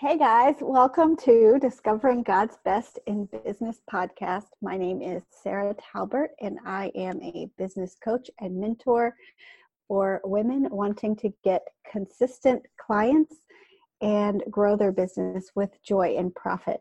Hey guys, welcome to Discovering God's Best in Business podcast. My name is Sarah Talbert, and I am a business coach and mentor for women wanting to get consistent clients and grow their business with joy and profit.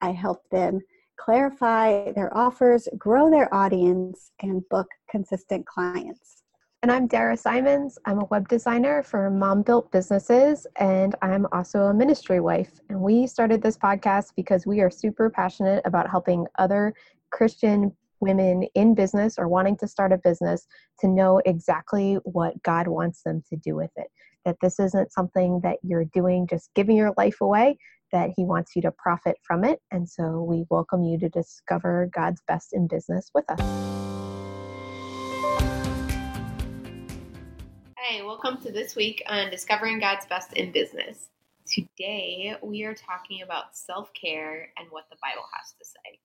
I help them clarify their offers, grow their audience, and book consistent clients. And I'm Dara Simons. I'm a web designer for Mom Built Businesses, and I'm also a ministry wife. And we started this podcast because we are super passionate about helping other Christian women in business or wanting to start a business to know exactly what God wants them to do with it. That this isn't something that you're doing just giving your life away, that He wants you to profit from it. And so we welcome you to discover God's best in business with us. Hey, welcome to this week on Discovering God's Best in Business. Today we are talking about self care and what the Bible has to say.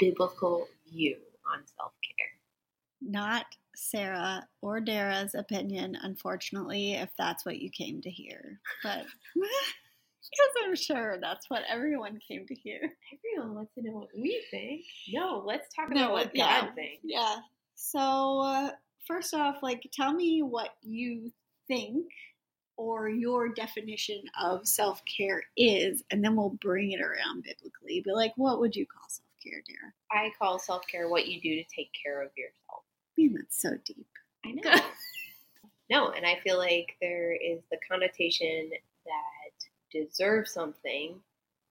Biblical view on self care. Not Sarah or Dara's opinion, unfortunately, if that's what you came to hear. But because I'm sure that's what everyone came to hear. Everyone wants to know what we think. No, let's talk about what yeah, God thinks. Yeah. So, uh, first off, like, tell me what you think or your definition of self care is, and then we'll bring it around biblically. But, like, what would you call self care, Dara? I call self care what you do to take care of yourself. Man, that's so deep. I know. no, and I feel like there is the connotation that deserve something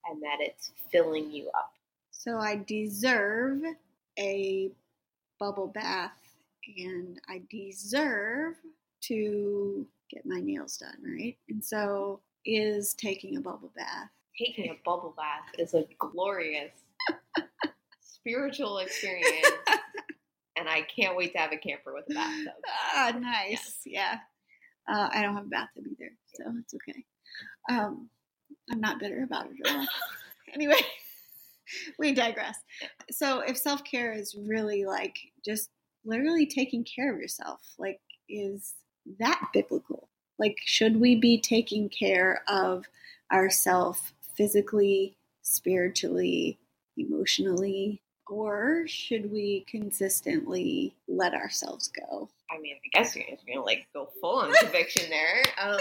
and that it's filling you up. So I deserve a bubble bath and I deserve to get my nails done, right? And so is taking a bubble bath. Taking a bubble bath is a glorious spiritual experience. and I can't wait to have a camper with a bathtub. Ah, nice. Yeah. yeah. Uh, I don't have a bathtub either, so it's okay. Um, I'm not bitter about it at all. anyway, we digress. So, if self care is really like just literally taking care of yourself. Like, is that biblical? Like, should we be taking care of ourselves physically, spiritually, emotionally, or should we consistently let ourselves go? I mean, I guess you're gonna like go full on conviction there. Um,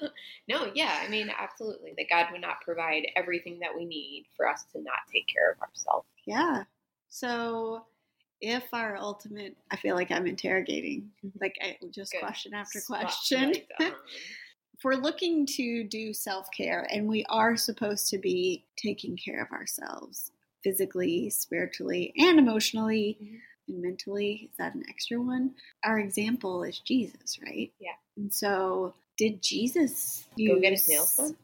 no, yeah, I mean, absolutely. That God would not provide everything that we need for us to not take care of ourselves. Yeah. So if our ultimate, I feel like I'm interrogating, mm-hmm. like I just Good. question after question. if we're looking to do self care and we are supposed to be taking care of ourselves physically, spiritually, and emotionally mm-hmm. and mentally, is that an extra one? Our example is Jesus, right? Yeah. And so, did Jesus go get his nails done?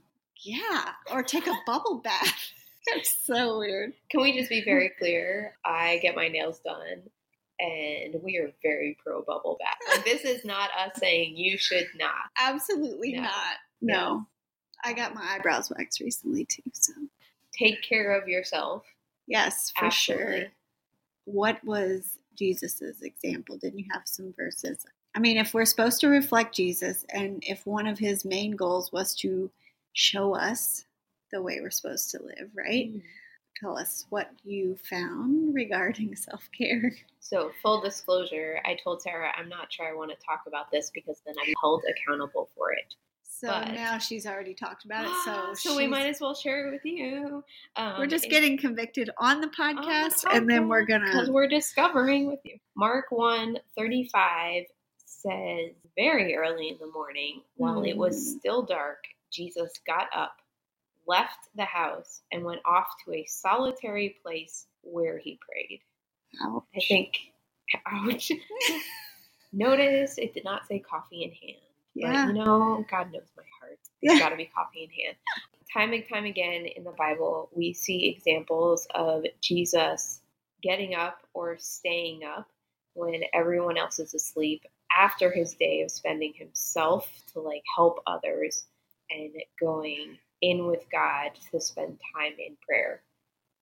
Yeah, or take a bubble bath. That's so weird. Can we just be very clear? I get my nails done and we are very pro bubble bath. Like this is not us saying you should not. Absolutely no. not. No. I got my eyebrows waxed recently too, so take care of yourself. Yes, for Absolutely. sure. What was Jesus's example? Didn't you have some verses? I mean, if we're supposed to reflect Jesus and if one of his main goals was to show us the way we're supposed to live, right? Mm. Tell us what you found regarding self care. So, full disclosure, I told Sarah I'm not sure I want to talk about this because then I'm held accountable for it. So but, now she's already talked about it. So so we might as well share it with you. Um, we're just getting convicted on the, podcast, on the podcast, and then we're gonna because we're discovering with you. Mark one thirty five says very early in the morning, while mm. it was hmm. still dark, Jesus got up left the house and went off to a solitary place where he prayed. Ouch. I think, ouch. Notice it did not say coffee in hand. Yeah. But, you know, God knows my heart. It's yeah. got to be coffee in hand. Time and time again in the Bible, we see examples of Jesus getting up or staying up when everyone else is asleep after his day of spending himself to like help others and going in with God to spend time in prayer.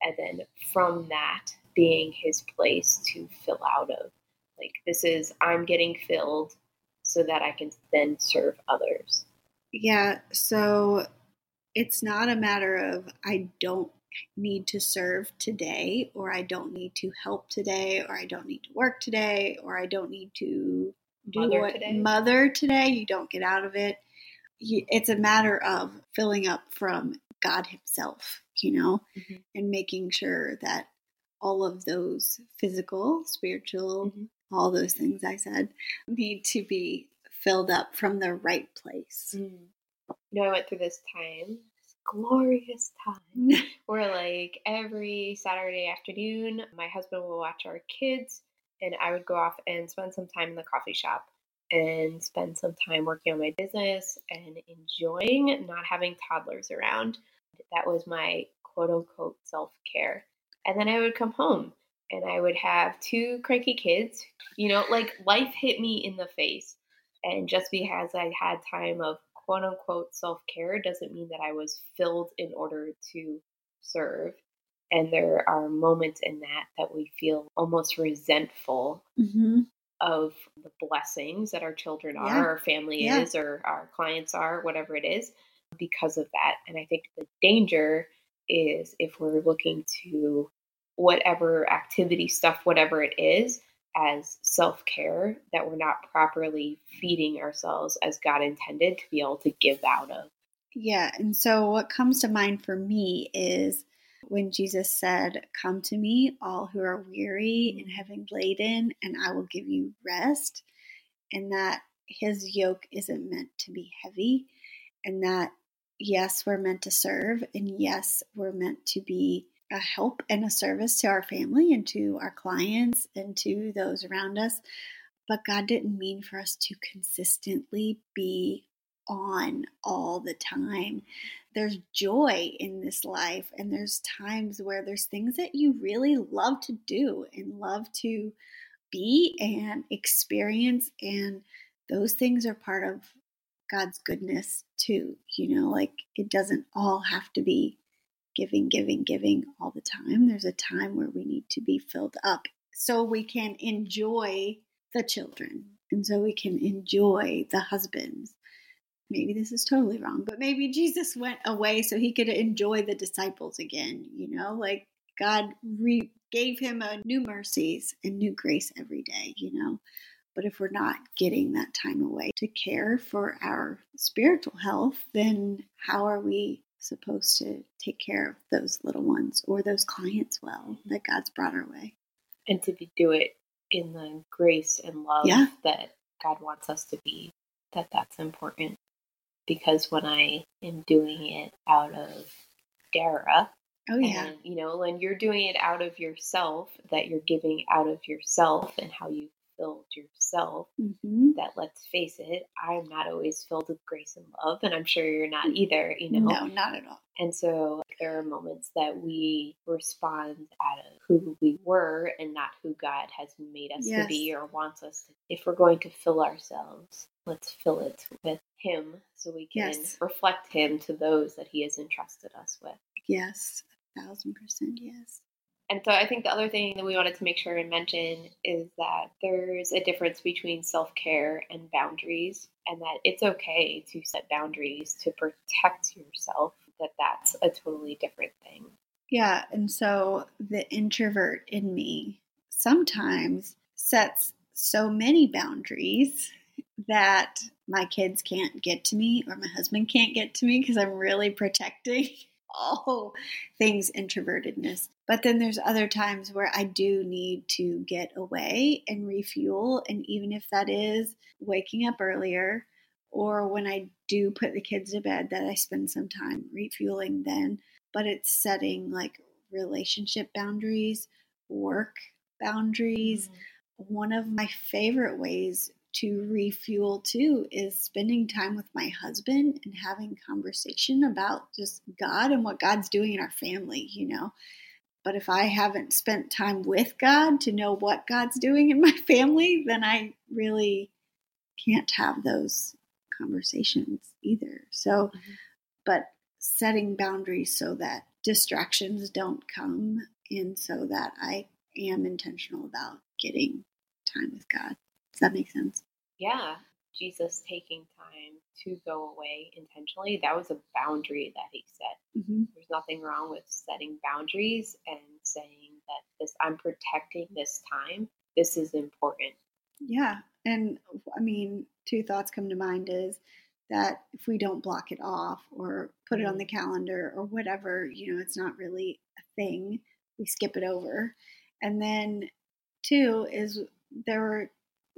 And then from that being his place to fill out of. Like, this is, I'm getting filled so that I can then serve others. Yeah. So it's not a matter of I don't need to serve today, or I don't need to help today, or I don't need to work today, or I don't need to do Mother what today. mother today. You don't get out of it. It's a matter of filling up from God Himself, you know, Mhm. and making sure that all of those physical, spiritual, Mhm. all those things I said need to be filled up from the right place. Mm. You know, I went through this time, this glorious time, where like every Saturday afternoon, my husband would watch our kids, and I would go off and spend some time in the coffee shop and spend some time working on my business and enjoying not having toddlers around. That was my quote unquote self care. And then I would come home and I would have two cranky kids. You know, like life hit me in the face. And just because I had time of quote unquote self care doesn't mean that I was filled in order to serve. And there are moments in that that we feel almost resentful Mm-hmm. Of the blessings that our children are, Yeah. our family Yeah. is, or our clients are, whatever it is, because of that. And I think the danger is if we're looking to whatever activity stuff, whatever it is, as self care, that we're not properly feeding ourselves as God intended to be able to give out of. Yeah, and so what comes to mind for me is when Jesus said, Come to me, all who are weary mm-hmm. and heavy laden, and I will give you rest. And that his yoke isn't meant to be heavy, and that yes, we're meant to serve, and yes, we're meant to be a help and a service to our family and to our clients and to those around us. But God didn't mean for us to consistently be on all the time. There's joy in this life, and there's times where there's things that you really love to do and love to be and experience, and those things are part of God's goodness too. You know, like it doesn't all have to be giving, giving, giving all the time. There's a time where we need to be filled up so we can enjoy the children and so we can enjoy the husbands maybe this is totally wrong, but maybe Jesus went away so he could enjoy the disciples again, you know, like God re- gave him a new mercies and new grace every day, you know. But if we're not getting that time away to care for our spiritual health, then how are we supposed to take care of those little ones or those clients well that God's brought our way? And to be, do it in the grace and love Yeah. that God wants us to be, that that's important. Because when I am doing it out of Dara, Oh, yeah. And, you know, when you're doing it out of yourself, that you're giving out of yourself and how you filled yourself, hmm that let's face it, I'm not always filled with grace and love, and I'm sure you're not either, you know. No, not at all. And so there are moments that we respond out of who we were and not who God has made us to be or wants us to. If we're going to fill ourselves, let's fill it with Him so we can Yes. reflect Him to those that He has entrusted us with. Yes, a thousand percent yes. And so I think the other thing that we wanted to make sure and mention is that there's a difference between self care and boundaries, and that it's okay to set boundaries to protect yourself, that that's a totally different thing. Yeah, and so the introvert in me sometimes sets so many boundaries that my kids can't get to me or my husband can't get to me because I'm really protecting all things introvertedness. But then there's other times where I do need to get away and refuel. And even if that is waking up earlier or when I do put the kids to bed, that I spend some time refueling then. But it's setting like relationship boundaries, work boundaries. Mm-hmm. One of my favorite ways to refuel too is spending time with my husband and having conversation about just God and what God's doing in our family, you know. But if I haven't spent time with God to know what God's doing in my family, then I really can't have those conversations either. So, Mhm. but setting boundaries so that distractions don't come and so that I am intentional about getting time with God. Does that make sense? Yeah, Jesus taking time to go away intentionally, that was a boundary that he set. hmm There's nothing wrong with setting boundaries and saying that this I'm protecting this time. This is important. Yeah. And I mean, two thoughts come to mind is that if we don't block it off or put it on the calendar or whatever, you know, it's not really a thing. We skip it over. And then two is there were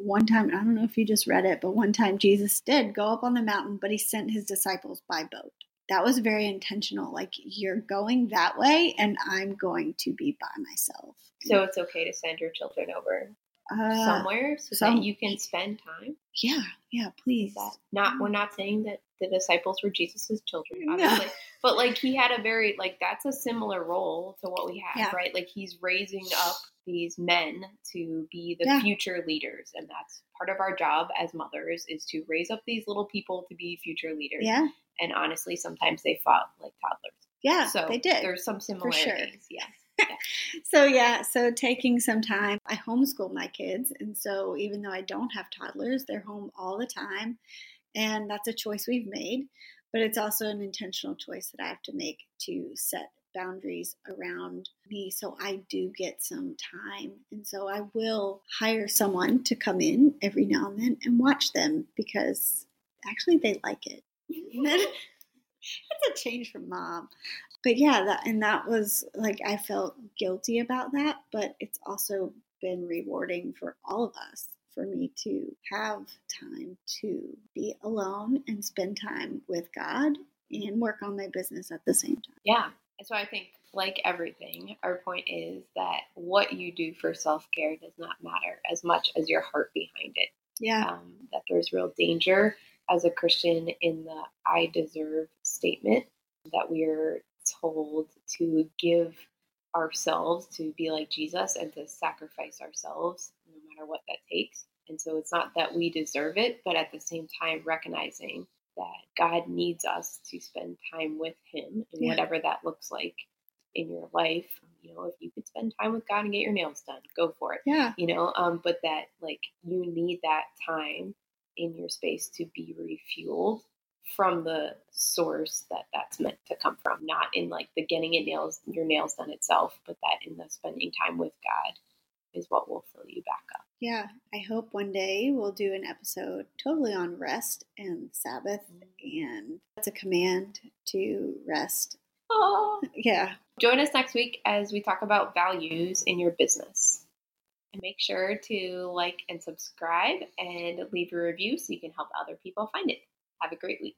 one time, I don't know if you just read it, but one time Jesus did go up on the mountain, but he sent his disciples by boat. That was very intentional. Like, you're going that way, and I'm going to be by myself. So it's okay to send your children over uh, somewhere so some- that you can spend time. Yeah, yeah, please. Not we're not saying that the disciples were Jesus's children, No. obviously, but like he had a very like that's a similar role to what we have, Yeah. right? Like he's raising up these men to be the Yeah. future leaders, and that's part of our job as mothers is to raise up these little people to be future leaders. Yeah, And honestly, sometimes they fought like toddlers. yeah, so they did. There's some sure. similarities. Yes. So yeah, so taking some time. I homeschool my kids, and so even though I don't have toddlers, they're home all the time, and that's a choice we've made. But it's also an intentional choice that I have to make to set boundaries around me so I do get some time. And so I will hire someone to come in every now and then and watch them because actually they like it. That's a change from mom. But yeah, that and that was like I felt guilty about that, but it's also been rewarding for all of us for me to have time to be alone and spend time with God and work on my business at the same time. Yeah. So I think, like everything, our point is that what you do for self care does not matter as much as your heart behind it. Yeah. Um, that there's real danger as a Christian in the I deserve statement that we're told to give ourselves to be like Jesus and to sacrifice ourselves no matter what that takes. And so it's not that we deserve it, but at the same time, recognizing that God needs us to spend time with Him and Yeah. whatever that looks like in your life. You know, if you could spend time with God and get your nails done, go for it. Yeah. You know, um, but that like you need that time in your space to be refueled from the source that that's meant to come from, not in like the getting it nails your nails done itself, but that in the spending time with God is what will fill you back up. Yeah. I hope one day we'll do an episode totally on rest and Sabbath mm. and that's a command to rest. Oh. Yeah. Join us next week as we talk about values in your business. And make sure to like and subscribe and leave a review so you can help other people find it. Have a great week.